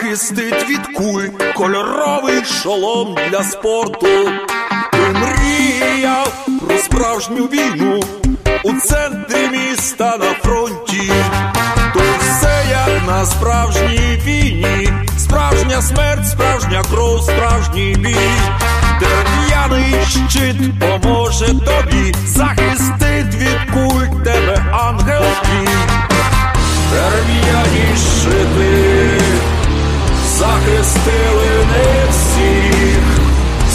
захистить від куль кольоровий шолом для спорту. Ти мріяв про справжню війну у центрі міста на фронті. То все як на справжній війні, справжня смерть, справжня кров, справжній бій. Дерев'яний щит поможе тобі, захистить від куль тебе ангел твій. Дерев'яні щити захистили не всіх,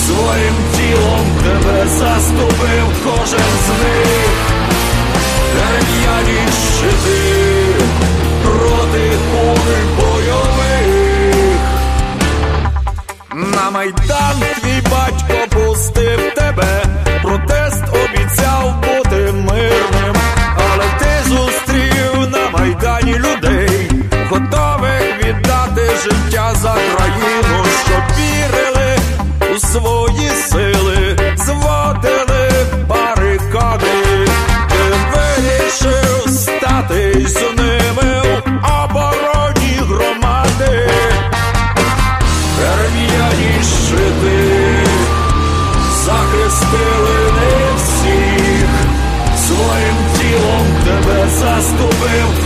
своїм тілом тебе заступив кожен з них, дерев'яні щити проти куль бойових. На майдан твій батько пустив тебе, протест обіцяв бути мирним, але ти зустрів на майдані людей, життя за країну, щоб вірили у свої сили, зводили барикади, ти вирішив стати з ними в обороні громади. Дерев'яні щити захистили не всіх, своїм тілом тебе заступив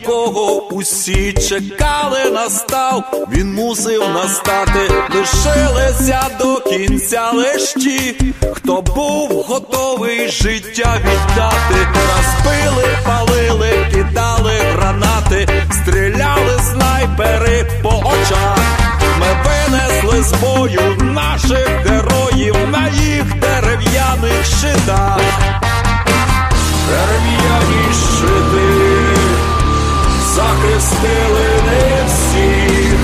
якого усі чекали, настав, він мусив настати, лишилися до кінця лиш ті, хто був готовий життя віддати, розбили, палили, кидали гранати, стріляли снайпери по очах. Ми винесли з бою наших героїв на їх дерев'яних щитах. Дерев'яні щити захистили не всіх,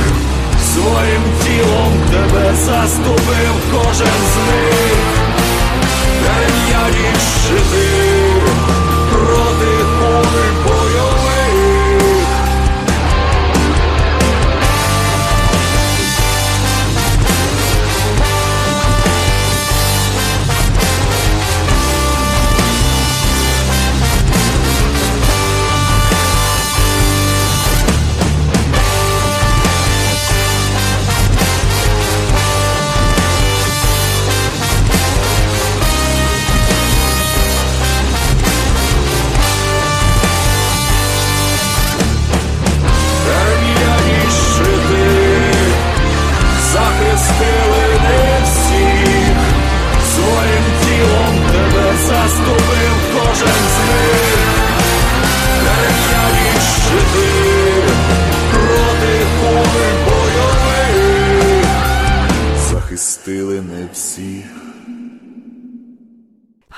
своїм тілом тебе заступив кожен з них, де я рішити проти куль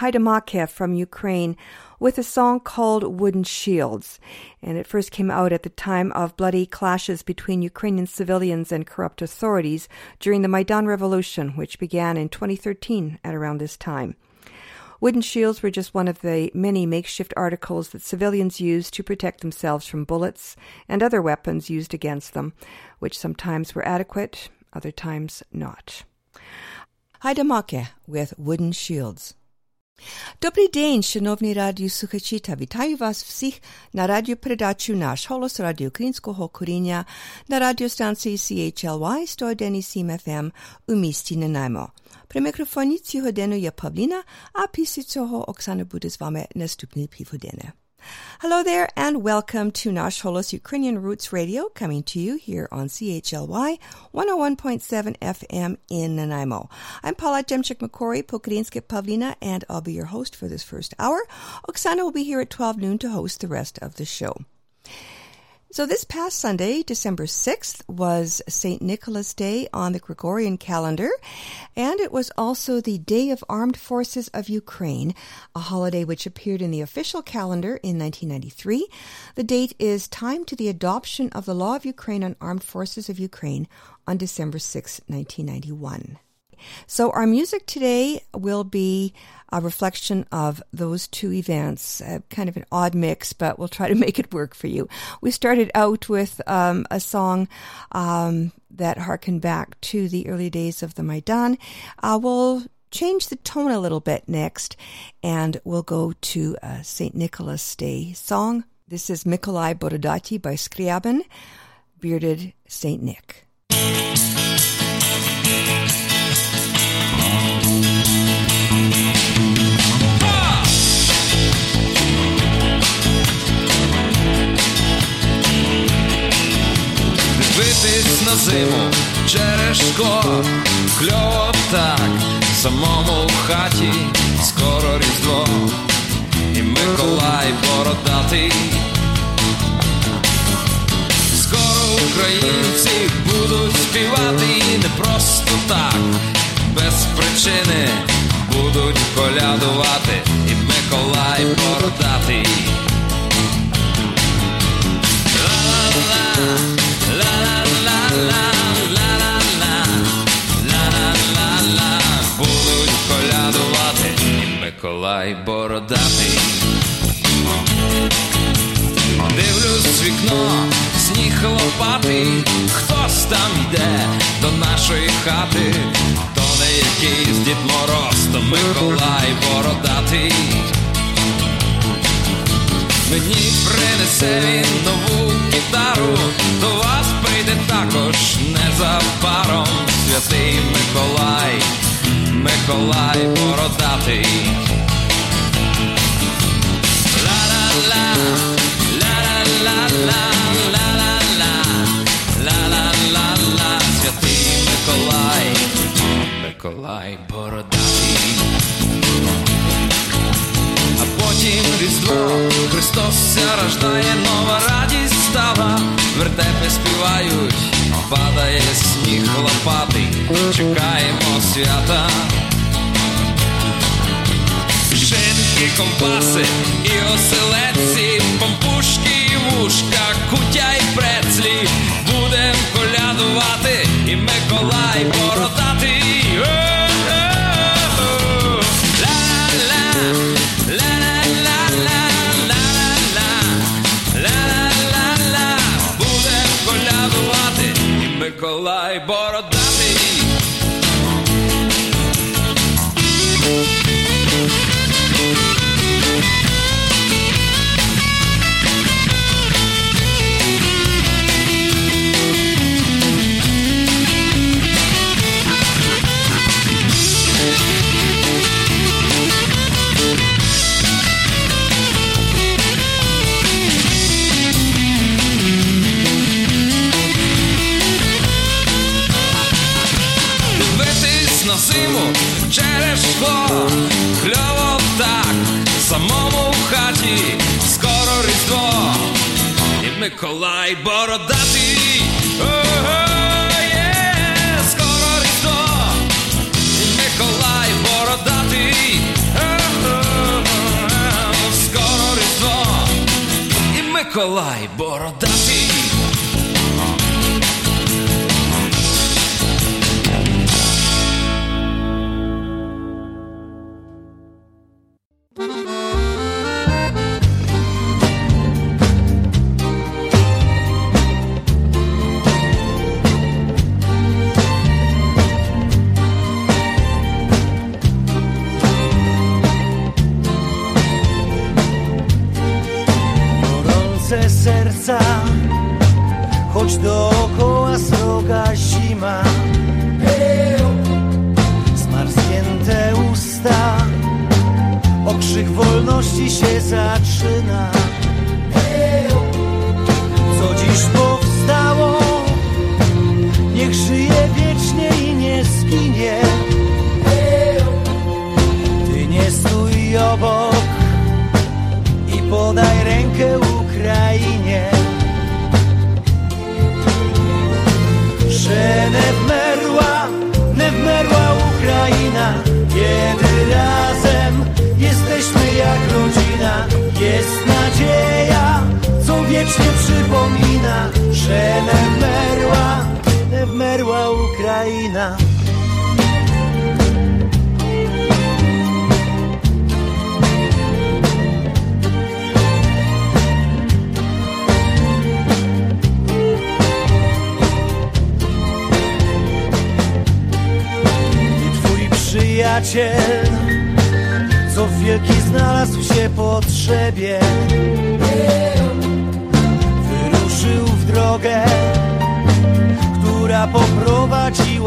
Haida Makev from Ukraine with a song called Wooden Shields. And it first came out at the time of bloody clashes between Ukrainian civilians and corrupt authorities during the Maidan Revolution, which began in 2013 at around this time. Wooden shields were just one of the many makeshift articles that civilians used to protect themselves from bullets and other weapons used against them, which sometimes were adequate, other times not. Haida Make with Wooden Shields. Добрий день, шановні радіослухачі, та вітаю вас всіх на радіопередачу «Наш голос» радіо українського коріння на радіостанції CHLY 101,7 FM у місті Нанаймо. При мікрофоні цього годину є Павліна, а після цього Оксана буде з вами наступні півгодини. Hello there, and welcome to Nash Holos Ukrainian Roots Radio, coming to you here on CHLY 101.7 FM in Nanaimo. I'm Paula Demchik McCory, Pokrinske Pavlina, and I'll be your host for this first hour. Oksana will be here at 12 noon to host the rest of the show. So this past Sunday, December 6th, was St. Nicholas Day on the Gregorian calendar, and it was also the Day of Armed Forces of Ukraine, a holiday which appeared in the official calendar in 1993. The date is timed to the adoption of the Law of Ukraine on Armed Forces of Ukraine on December 6, 1991. So, our music today will be a reflection of those two events. Uh, kind of an odd mix, but we'll try to make it work for you. We started out with um, a song um, that harkened back to the early days of the Maidan. Uh, we'll change the tone a little bit next, and we'll go to a St. Nicholas Day song. This is Mikolai Borodati by Scriabin, Bearded St. Nick. Дивитись на зиму через шкло, кльово так, самому в хаті, скоро різдво, і Миколай бородатий. Скоро українці будуть співати. Не просто так, без причини будуть колядувати, і Миколай бородатий. Ла-ла-ла Будуть колядувати Миколай бородатий. Дивлюсь вікно, сніг лопатий, хтось там йде до нашої хати, то не якийсь Дід Мороз, то Миколай бородатий. Мені принесе він нову гітару, до вас прийде також незабаром святий Миколай, Миколай бородатий. Ла-ла-ла, ла-ла-ла-ла, Миколай, бородатий. А потім різдво Христос рождає, нова радість стала, вертепи співають, падає сніг лопатий, чекаємо свята. Шинки, компаси і оселедці, помпушки і вушка, кутя й прецлі, будем колядувати, і Миколай бородатий. Миколай бородатий. Миколай бородатий. Миколай бородатий.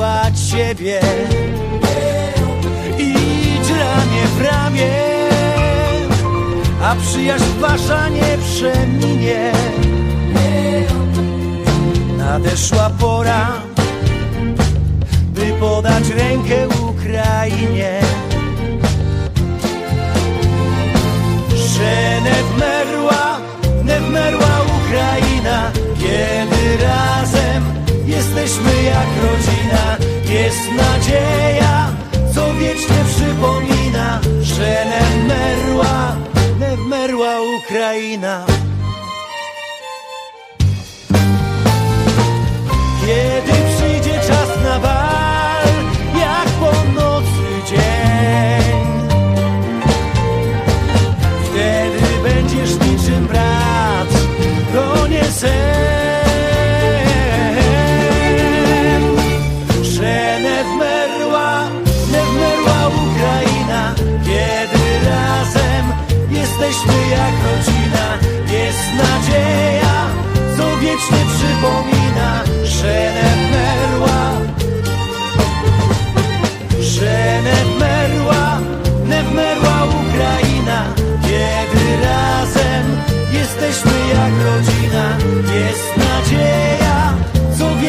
Poprowadziła ciebie. Idź ramię w ramię, a przyjaźń wasza nie przeminie. Nadeszła pora, by podać rękę Ukrainie. Że nie wmerła, nie wmerła Ukraina, kiedy razem jesteśmy jak rodzina. Jest nadzieja, co wiecznie przypomina, że nie wmerła, nie wmerła Ukraina. Kiedy przyjdzie czas na bal,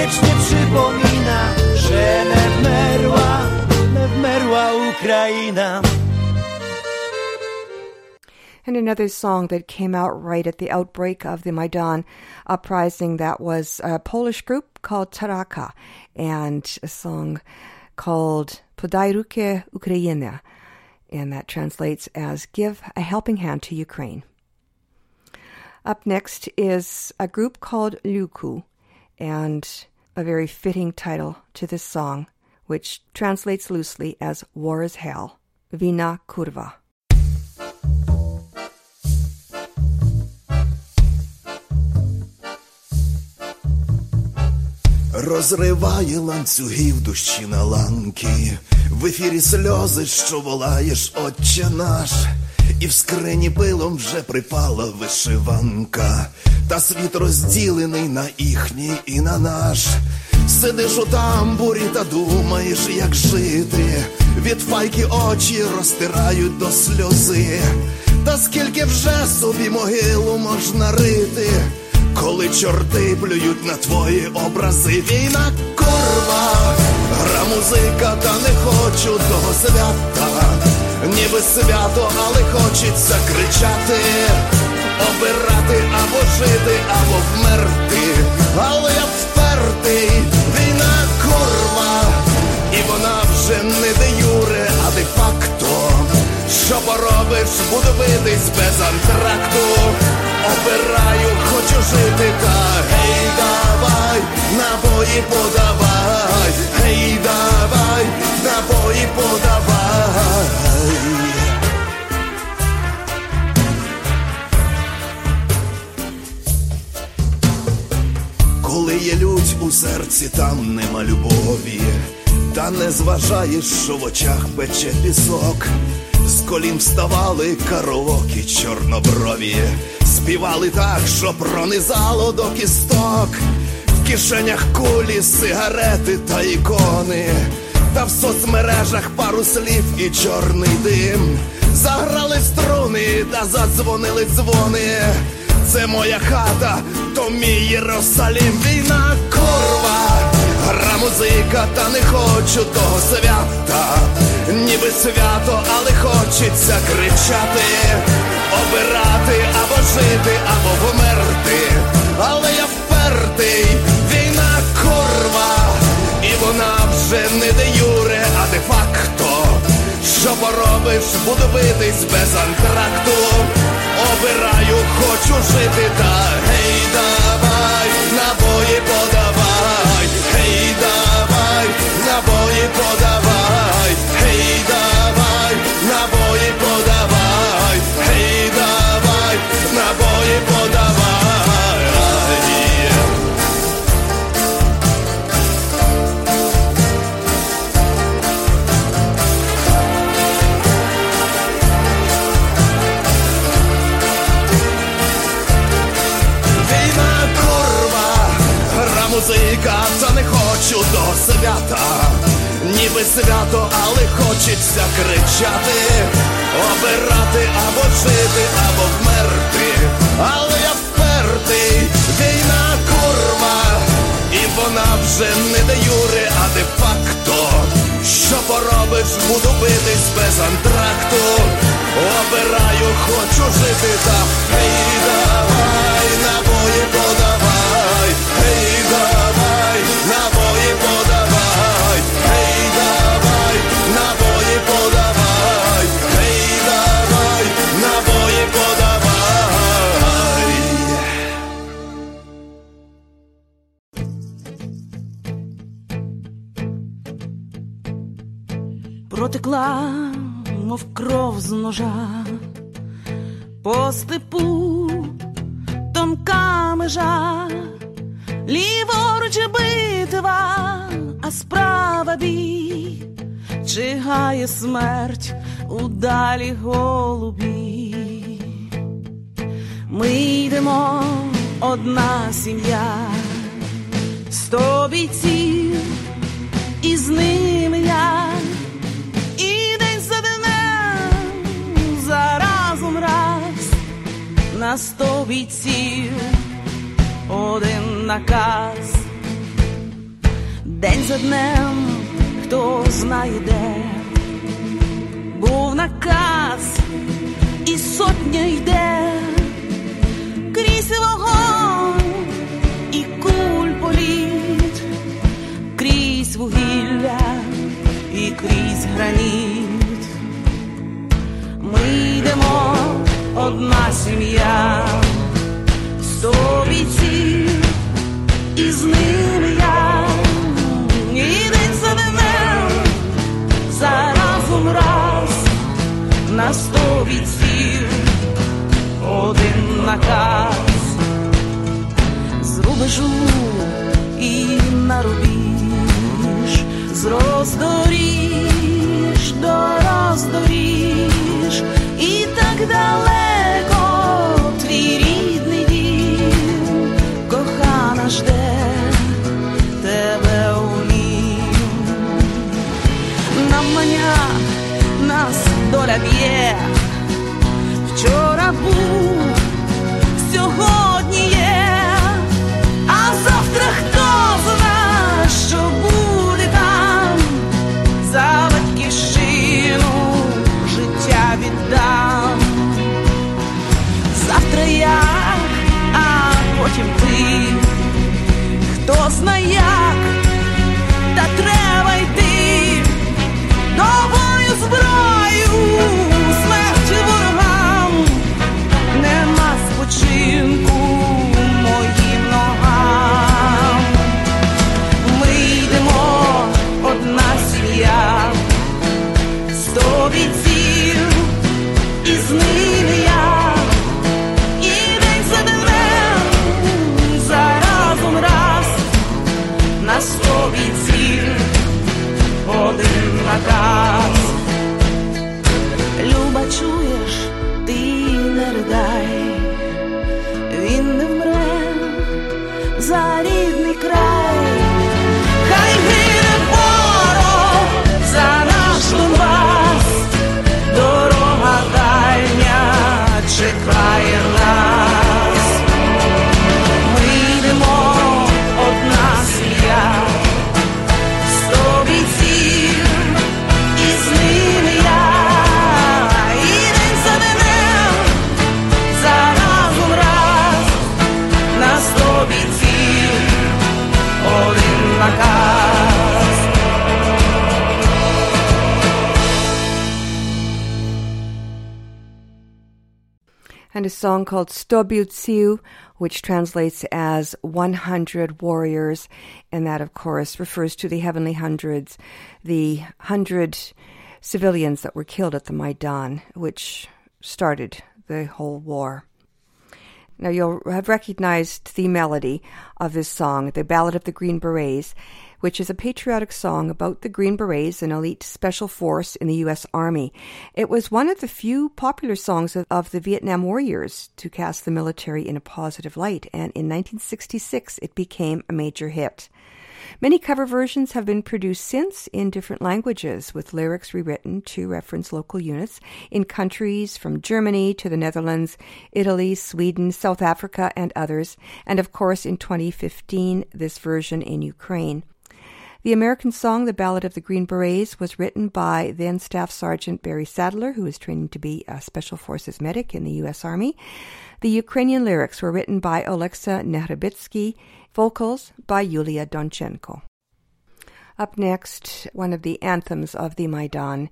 wiecznie przypomina Że Ukraina And another song that came out right at the outbreak of the Maidan uprising that was a Polish group called Taraka and a song called Podaj rukę Ukraina and that translates as Give a Helping Hand to Ukraine. Up next is a group called Luku and a very fitting title to this song which translates loosely as War is Hell. Vina Kurva. Розриває ланцюгів душі на ланки, в ефірі сльози, що волаєш, отче наш, І в скрині пилом вже припала вишиванка, та світ розділений на їхній і на наш. Сидиш у тамбурі та думаєш, як жити. Від файки очі розтирають до сльози. Та скільки вже собі могилу можна рити, коли чорти плюють на твої образи, війна корва, гра музика, та не хочу того свята, ніби свято, але хочеться кричати, обирати або жити, або вмерти, але я впертий, війна корва, і вона вже не де юре, а де факто. Що поробиш, буду битись без антракту. Обираю, хочу жити, та гей, давай, набої подавай, гей, давай, набої подавай. Коли є лють у серці, там нема любові, та не зважаєш, що в очах пече пісок. З колін вставали караокі чорноброві, співали так, що пронизало до кісток, в кишенях кулі, сигарети та ікони, та в соцмережах пару слів і чорний дим. Заграли струни та задзвонили дзвони. Це моя хата, то мій Єрусалім, війна корва, гра музика, та не хочу того свята, ніби свято, але хочеться кричати, обирати або жити, або померти, але я впертий, війна корва, і вона вже не де юре, а де факто. Що поробиш, буду битись без антракту. Обираю, хочу жити, та гей, давай, набої подавай, гей, давай, набої подавай, гей, давай, набої подавай, та не хочу до свята, ніби свято, але хочеться кричати, обирати або жити, або вмерти, але я впертий, війна курва, і вона вже не де юри, а де факто. Що поробиш, буду битись без антракту, обираю, хочу жити, та гей, давай, набої подавай, Протекла, мов кров з ножа, по степу тонка межа, ліворуч битва, а справа бій, чигає смерть у далі голубі. Ми йдемо одна сім'я, сто бійців, і з ними я. За разом раз на сто бійців один наказ. День за днем, хто знає де, був наказ, і сотня йде крізь вогонь і куль політ, крізь вугілля і крізь граніт. Ми йдемо одна сім'я, сто бійців, і з ними я, і за днем, за разом раз, на сто бійців, один наказ, з рубежу і на рубіж, з роздоріж до роздоріж, і так далеко твій рідний дім, кохана жде тебе у нім. Навмання нас доля б'є, song called Stobyutsiu, which translates as 100 warriors. And that, of course, refers to the heavenly hundreds, the hundred civilians that were killed at the Maidan, which started the whole war. Now, you'll have recognized the melody of this song, the Ballad of the Green Berets, which is a patriotic song about the Green Berets, an elite special force in the U.S. Army. It was one of the few popular songs of, of the Vietnam War years to cast the military in a positive light, and in 1966 it became a major hit. Many cover versions have been produced since in different languages, with lyrics rewritten to reference local units in countries from Germany to the Netherlands, Italy, Sweden, South Africa, and others, and of course in 2015, this version in Ukraine. The American song, The Ballad of the Green Berets, was written by then Staff Sergeant Barry Sadler, who is training to be a Special Forces medic in the U.S. Army. The Ukrainian lyrics were written by Olexa Nehrabitsky vocals by Yulia Donchenko. Up next, one of the anthems of the Maidan,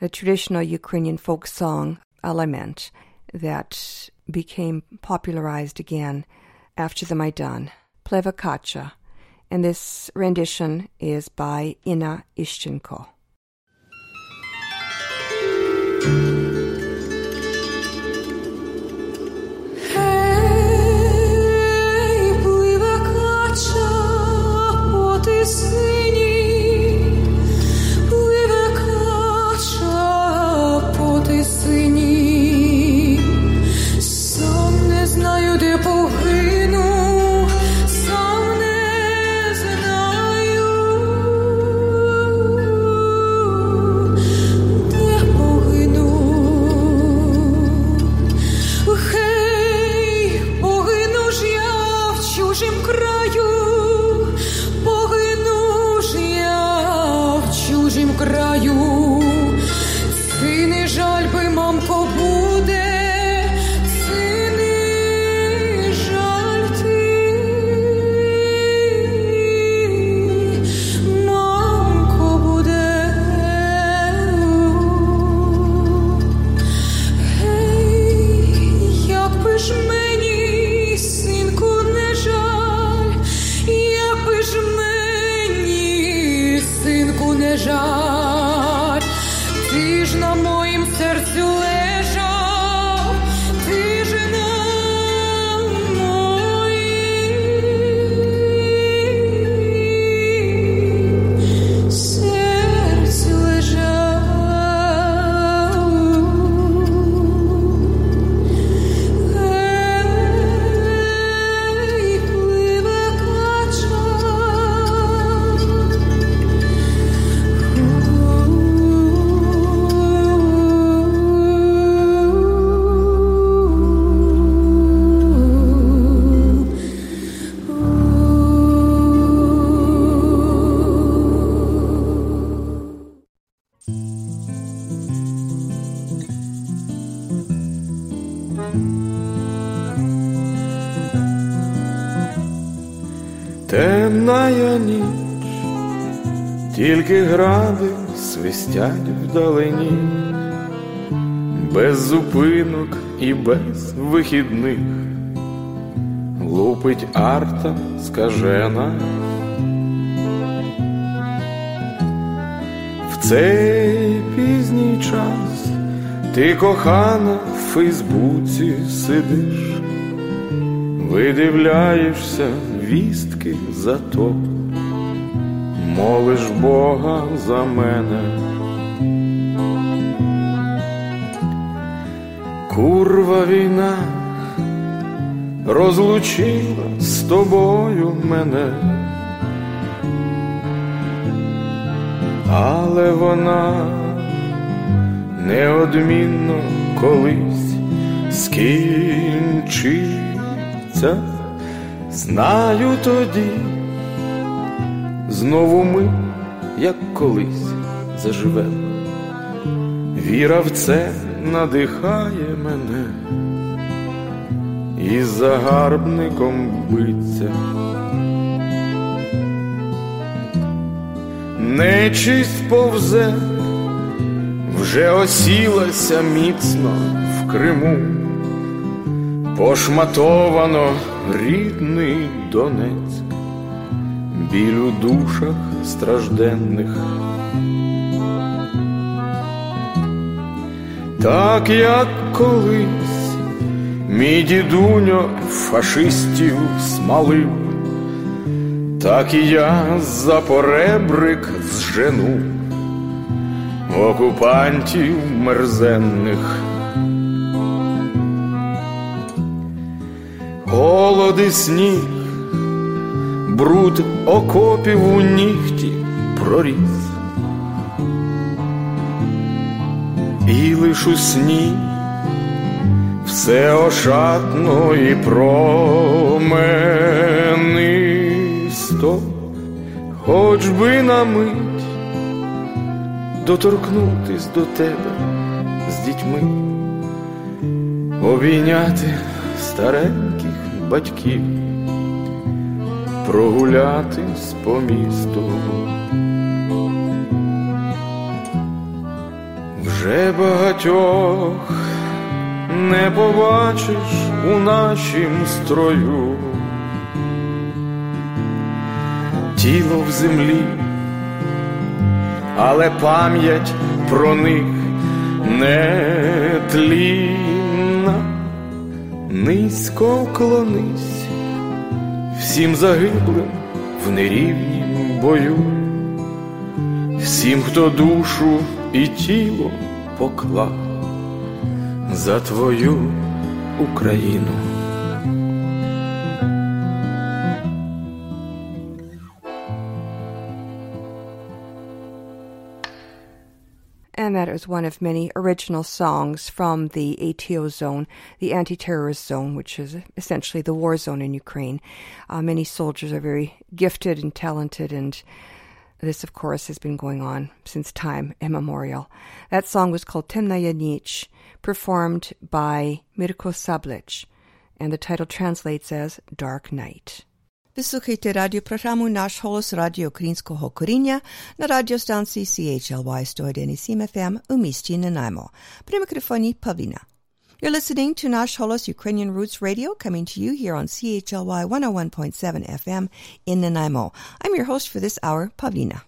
a traditional Ukrainian folk song, a lament, that became popularized again after the Maidan, Pleva Kacha, and this rendition is by Ina Ishchenko. Свистять вдалині, без зупинок і без вихідних, лупить арта скажена. В цей пізній час ти кохана в Фейсбуці сидиш, видивляєшся вістки за то, молиш Бога за мене. Курва війна розлучила з тобою мене, але вона неодмінно колись скінчиться. Знаю тоді, знову ми, як колись, заживемо. Віра в це надихає мене, і загарбником биться. Нечисть повзе, вже осілася міцно в Криму, пошматовано рідний Донецьк, біль у душах стражденних, так як колись мій дідуньо фашистів смалив, так і я за поребрик зжену окупантів мерзенних. Холоди сніг, бруд окопів у нігті проріз, і лиш у сні все ошатно і променисто, хоч би на мить доторкнутись до тебе з дітьми, обійняти стареньких батьків, прогулятись по місту. Вже багатьох не побачиш у нашім строю, тіло в землі, але пам'ять про них не тлінна. Низько вклонись всім загиблим в нерівнім бою, всім, хто душу і тіло поклав за твою Україну. And that is one of many original songs from the ATO zone, the anti terrorist zone, which is essentially the war zone in Ukraine. Uh, many soldiers are very gifted and talented, and this, of course, has been going on since time immemorial. That song was called Temnaya Nich, performed by Mirko Sablic, and the title translates as Dark Night. Vysučete radio programu Náš Holos Radio Krinského Korinja na radiostancji CHLY 101,7 FM u mieście Nanaimo. při mikrofonie Pawina. You're listening to Nash Holos Ukrainian Roots Radio coming to you here on CHLY 101.7 FM in Nanaimo. I'm your host for this hour, Pavlina.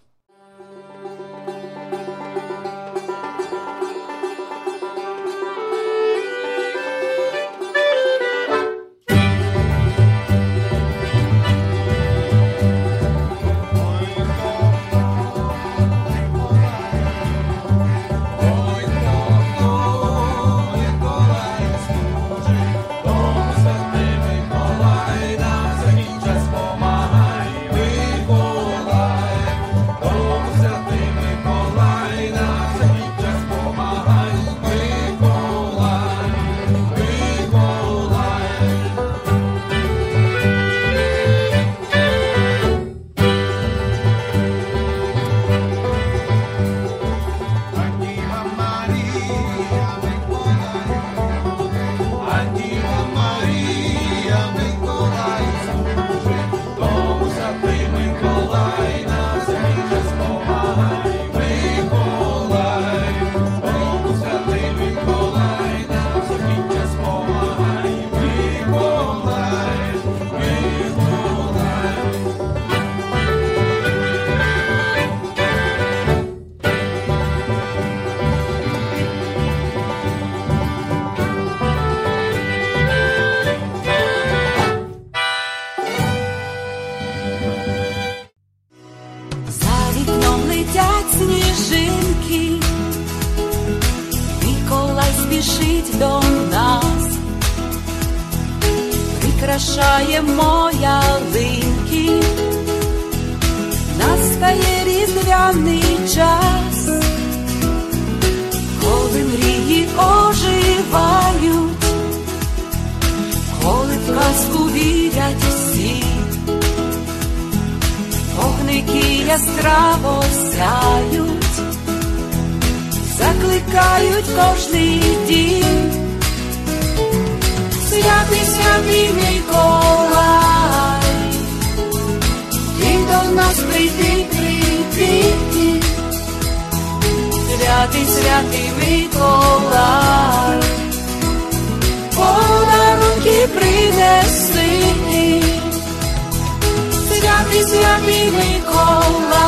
святий Миколай,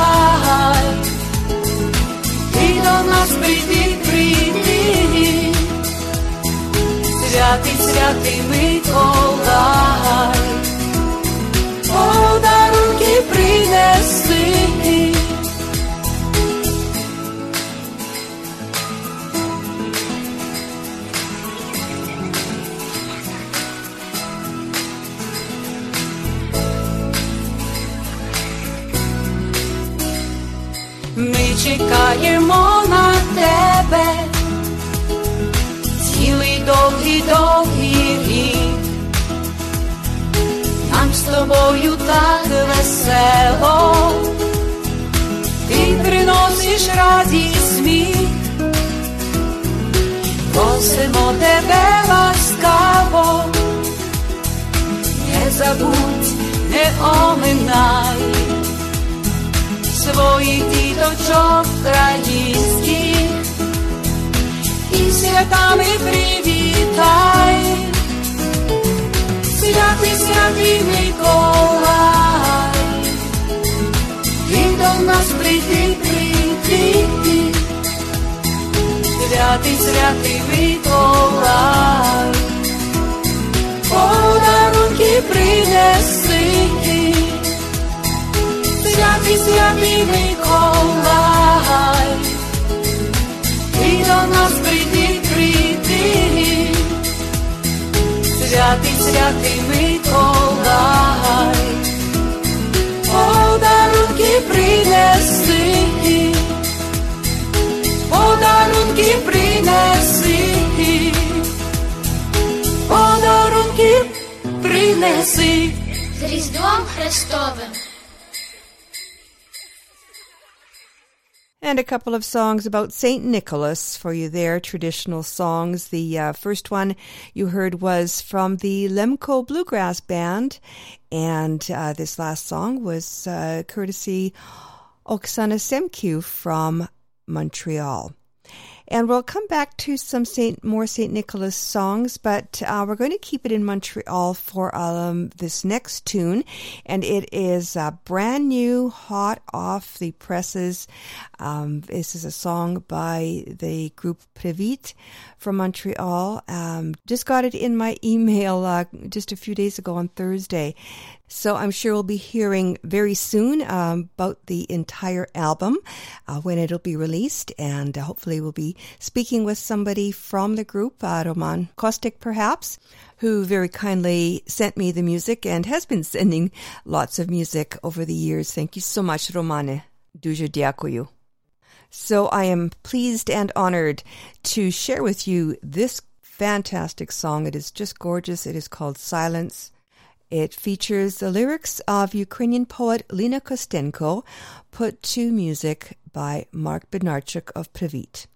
ти до нас прийди, прийди, святий, святий Миколай, подарунки принеси. Чекаємо на тебе, цілий довгий довгий рік, нам з тобою так весело, ти приносиш радість сміх, просимо тебе ласкаво, не забудь, не оминай своїх діточок українських. І святами привітай, святий святий Миколай, і до нас прийти, прийти, святий святий Миколай, подарунки принеси святий святий Миколай, і до нас прийди, прийди, святий святий Миколай, подарунки принеси, подарунки принеси, подарунки принеси. З Різдвом Христовим. And a couple of songs about St. Nicholas for you there, traditional songs. The uh, first one you heard was from the Lemco Bluegrass Band, and uh, this last song was uh, courtesy Oksana Semku from Montreal. And we'll come back to some Saint more Saint Nicholas songs, but uh, we're going to keep it in Montreal for um, this next tune, and it is uh, brand new, hot off the presses. Um, this is a song by the group Previt from Montreal. Um, just got it in my email uh, just a few days ago on Thursday. So I'm sure we'll be hearing very soon um, about the entire album uh, when it'll be released, and uh, hopefully we'll be speaking with somebody from the group, uh, Roman Kostik perhaps, who very kindly sent me the music and has been sending lots of music over the years. Thank you so much, Romane. Дуже дякую. So I am pleased and honored to share with you this fantastic song. It is just gorgeous. It is called Silence. it features the lyrics of Ukrainian poet Lina Kostenko, put to music by Mark Bednarchuk of Previt.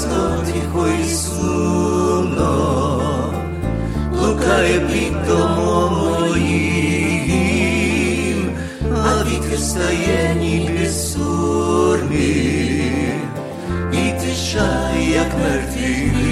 Hristos, dijo Isuno, lucare pritom omoim, avit hristajeni bez surmi, i tysza jak martwi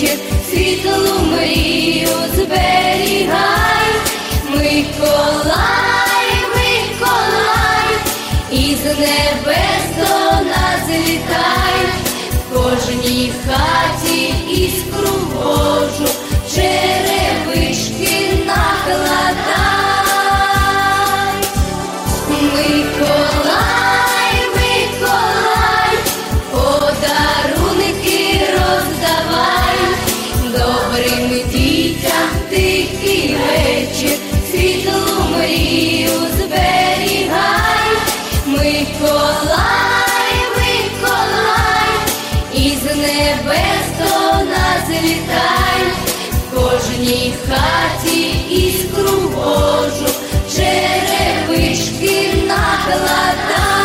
вечір, світлу мрію зберігай, Миколай, Миколай, із небес до нас літай в кожній хаті. хаті іскру божу, черевички накладай.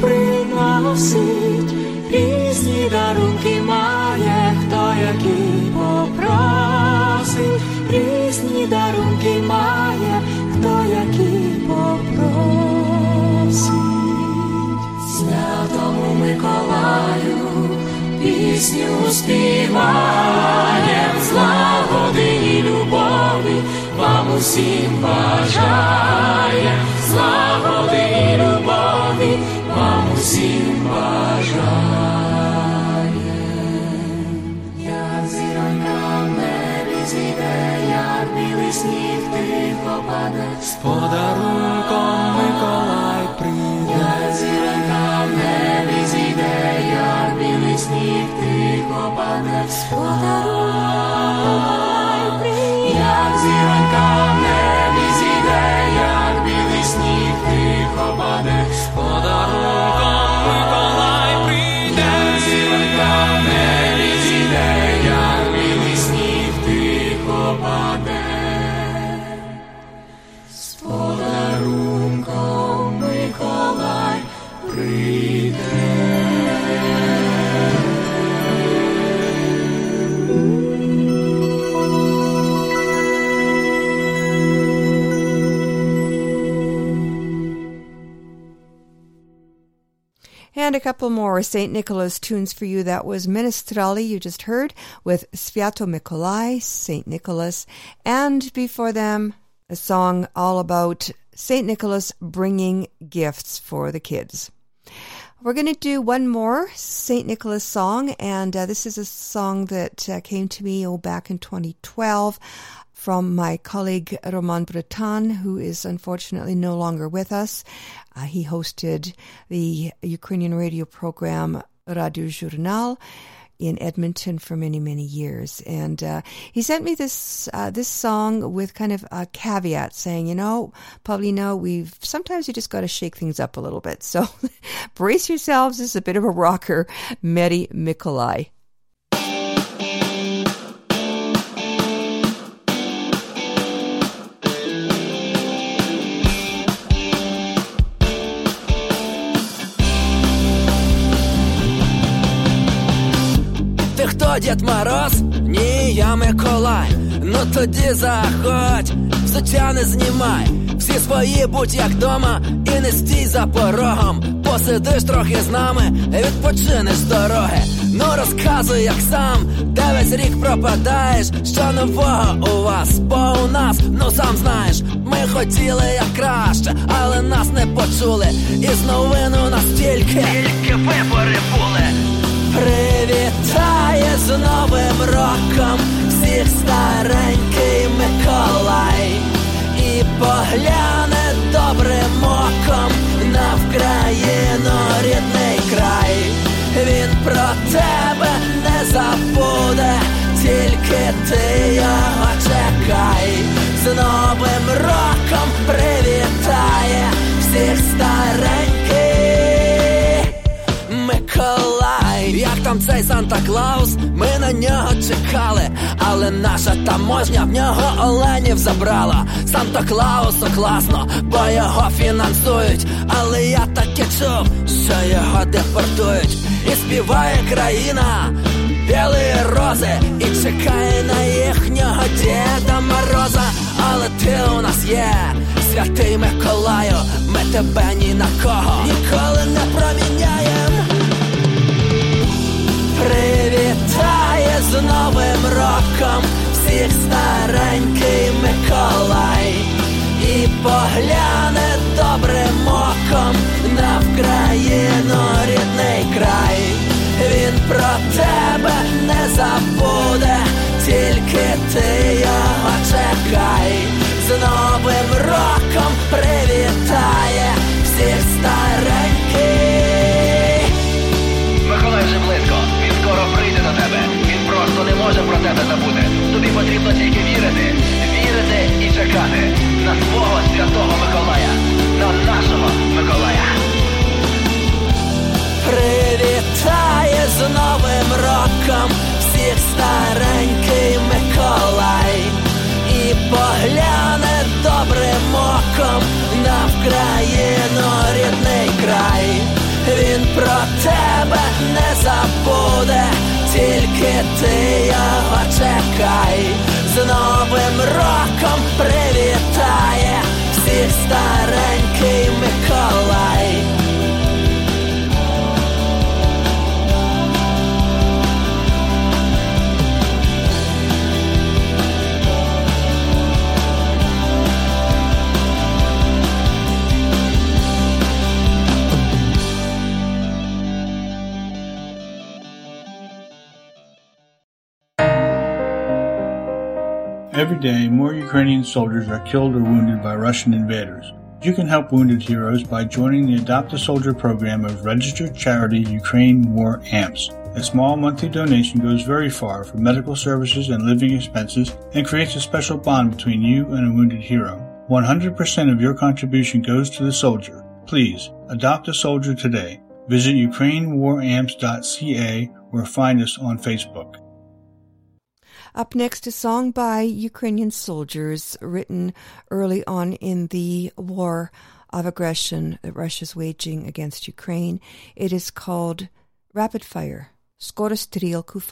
Приносить, різні дарунки має, хто які попросить, різні дарунки має, хто які попросить. Святому Миколаю пісню співаєм, злагоди і любові вам усім бажає, злагоди і любові сніг тихо паде, з подарунком Миколай прийде. Зіронька в небі зійде, як білий сніг тихо паде, з подарунком прийде. Як зіронька And a couple more St. Nicholas tunes for you. That was Ministrali, you just heard, with Sviato Mikolai, St. Nicholas. And before them, a song all about St. Nicholas bringing gifts for the kids. We're going to do one more St. Nicholas song, and uh, this is a song that uh, came to me oh, back in 2012 from my colleague Roman Breton, who is unfortunately no longer with us. Uh, he hosted the Ukrainian radio program Radio Journal in Edmonton for many, many years. And uh, he sent me this uh, this song with kind of a caveat saying, you know, Paulina, we've sometimes you just got to shake things up a little bit. So brace yourselves. This is a bit of a rocker. Medi Mikolai. Дід Мороз? Ні, я Миколай. Ну тоді заходь, взуття не знімай. Всі свої будь як дома, і не стій за порогом. Посидиш трохи з нами, відпочинеш дороги. Ну розказуй, як сам, де весь рік пропадаєш, що нового у вас, бо у нас, ну сам знаєш, ми хотіли як краще, але нас не почули. І з новину нас тільки, тільки вибори були. Привітає з Новим роком всіх старенький Миколай і погляне добрим оком на Вкраїну рідний край. Він про тебе не забуде, тільки ти його чекай. З Новим роком привітає всіх старенький Там цей Санта Клаус, ми на нього чекали, але наша таможня в нього оленів забрала. Санта Клаусу класно, бо його фінансують. Але я таки чув, що його депортують. І співає країна білі рози, і чекає на їхнього Діда Мороза. Але ти у нас є, святий Миколаю, ми тебе ні на кого ніколи не проміняєм. Привітає з Новим роком всіх старенький Миколай і погляне добрим оком на Вкраїну рідний край. Він про тебе не забуде, тільки ти його чекай. З Новим роком привітає всіх старенький. потрібно тільки вірити, вірити і чекати на свого святого Миколая, на нашого Миколая. Привітає з Новим роком всіх старенький Миколай і погляне добрим оком на Вкраїну рідний край. Він про тебе не забуде тільки ти його чекай, з Новим роком привіт. Every day, more Ukrainian soldiers are killed or wounded by Russian invaders. You can help wounded heroes by joining the Adopt a Soldier program of registered charity Ukraine War AMPS. A small monthly donation goes very far for medical services and living expenses and creates a special bond between you and a wounded hero. 100% of your contribution goes to the soldier. Please, adopt a soldier today. Visit ukrainewaramps.ca or find us on Facebook. Up next, a song by Ukrainian soldiers written early on in the war of aggression that Russia's waging against Ukraine. It is called Rapid Fire. Skoro Strelku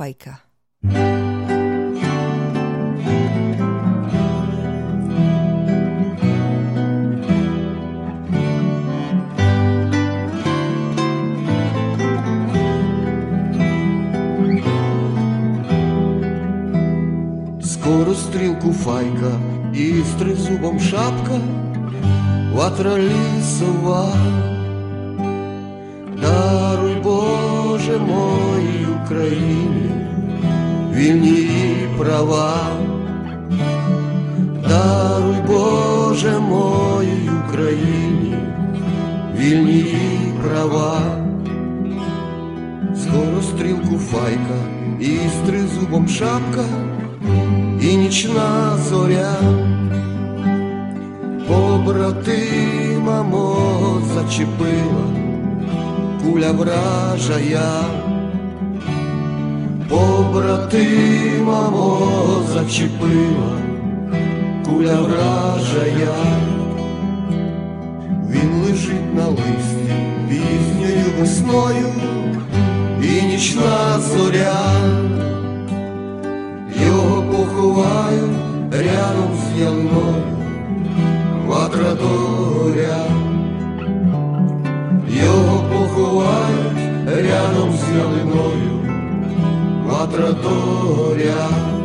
Fajka. Скоро стрілку файка і з тризубом шапка, ватра лісова. Даруй, Боже моїй Україні, вільні права. Даруй, Боже моїй Україні, вільні права. Скоро стрілку файка і з тризубом шапка і нічна зоря, побратима мого зачепила, куля вражая, побратима мого зачепила, куля вражая, він лежить на листі пізньою весною і нічна зоря поховаю рядом з в Ватрадоря, його поховають рядом з ялиною Ватрадоря. Зброю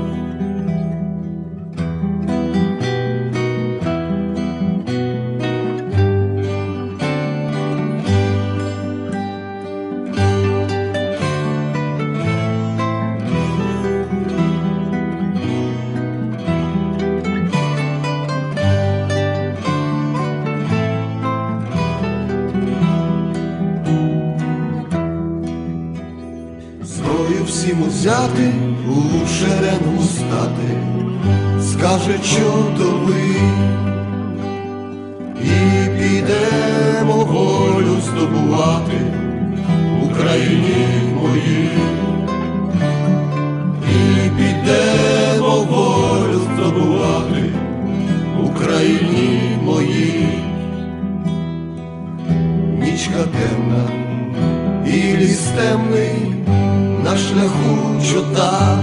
на шляху чота,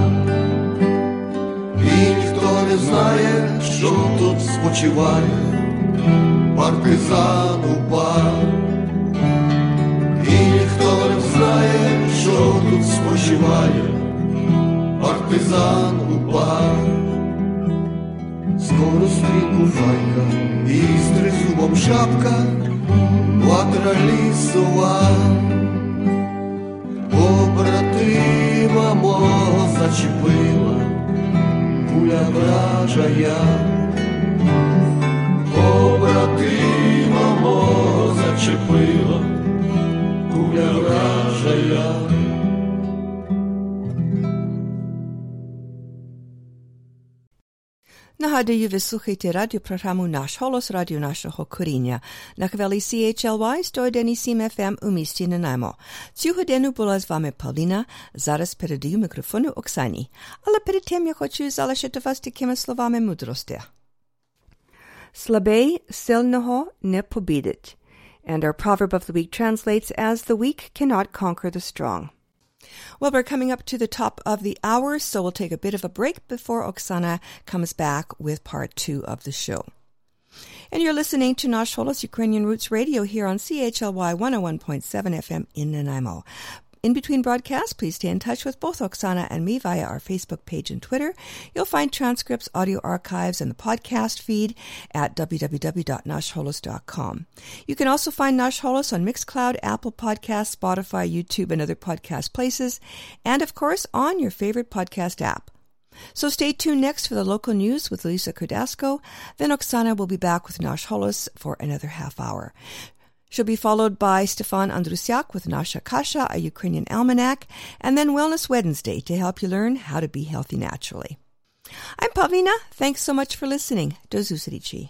і ніхто не знає, що тут спочиває, партизан упа, і ніхто не знає, що тут спочиває, партизан упа, скоро стрінку файка, і з тризубом шапка, ватра лісова побратима мого зачепила, куля вражая, побратима мого зачепила, куля вражая. Нагадую, ви слухаєте радіопрограму «Наш голос» радіо нашого коріння на хвилі CHLY 101,7 FM у місті Нанаймо. Цю годину була з вами Павліна, зараз передаю мікрофону Оксані. Але перед тим я хочу залишити вас такими словами мудрості. Слабий сильного не побідить. And our proverb of the week translates as the weak cannot conquer the strong. Well, we're coming up to the top of the hour, so we'll take a bit of a break before Oksana comes back with part two of the show. And you're listening to Nash Holos Ukrainian Roots Radio here on CHLY 101.7 FM in Nanaimo. In between broadcasts, please stay in touch with both Oksana and me via our Facebook page and Twitter. You'll find transcripts, audio archives, and the podcast feed at www.nashholos.com. You can also find Nash Holos on Mixcloud, Apple Podcasts, Spotify, YouTube, and other podcast places, and of course on your favorite podcast app. So stay tuned next for the local news with Lisa Cardasco. Then Oksana will be back with Nash Holos for another half hour. She'll be followed by Stefan Andrusiak with Nasha Kasha, a Ukrainian almanac, and then Wellness Wednesday to help you learn how to be healthy naturally. I'm Pavlina. Thanks so much for listening. Do zустрічі.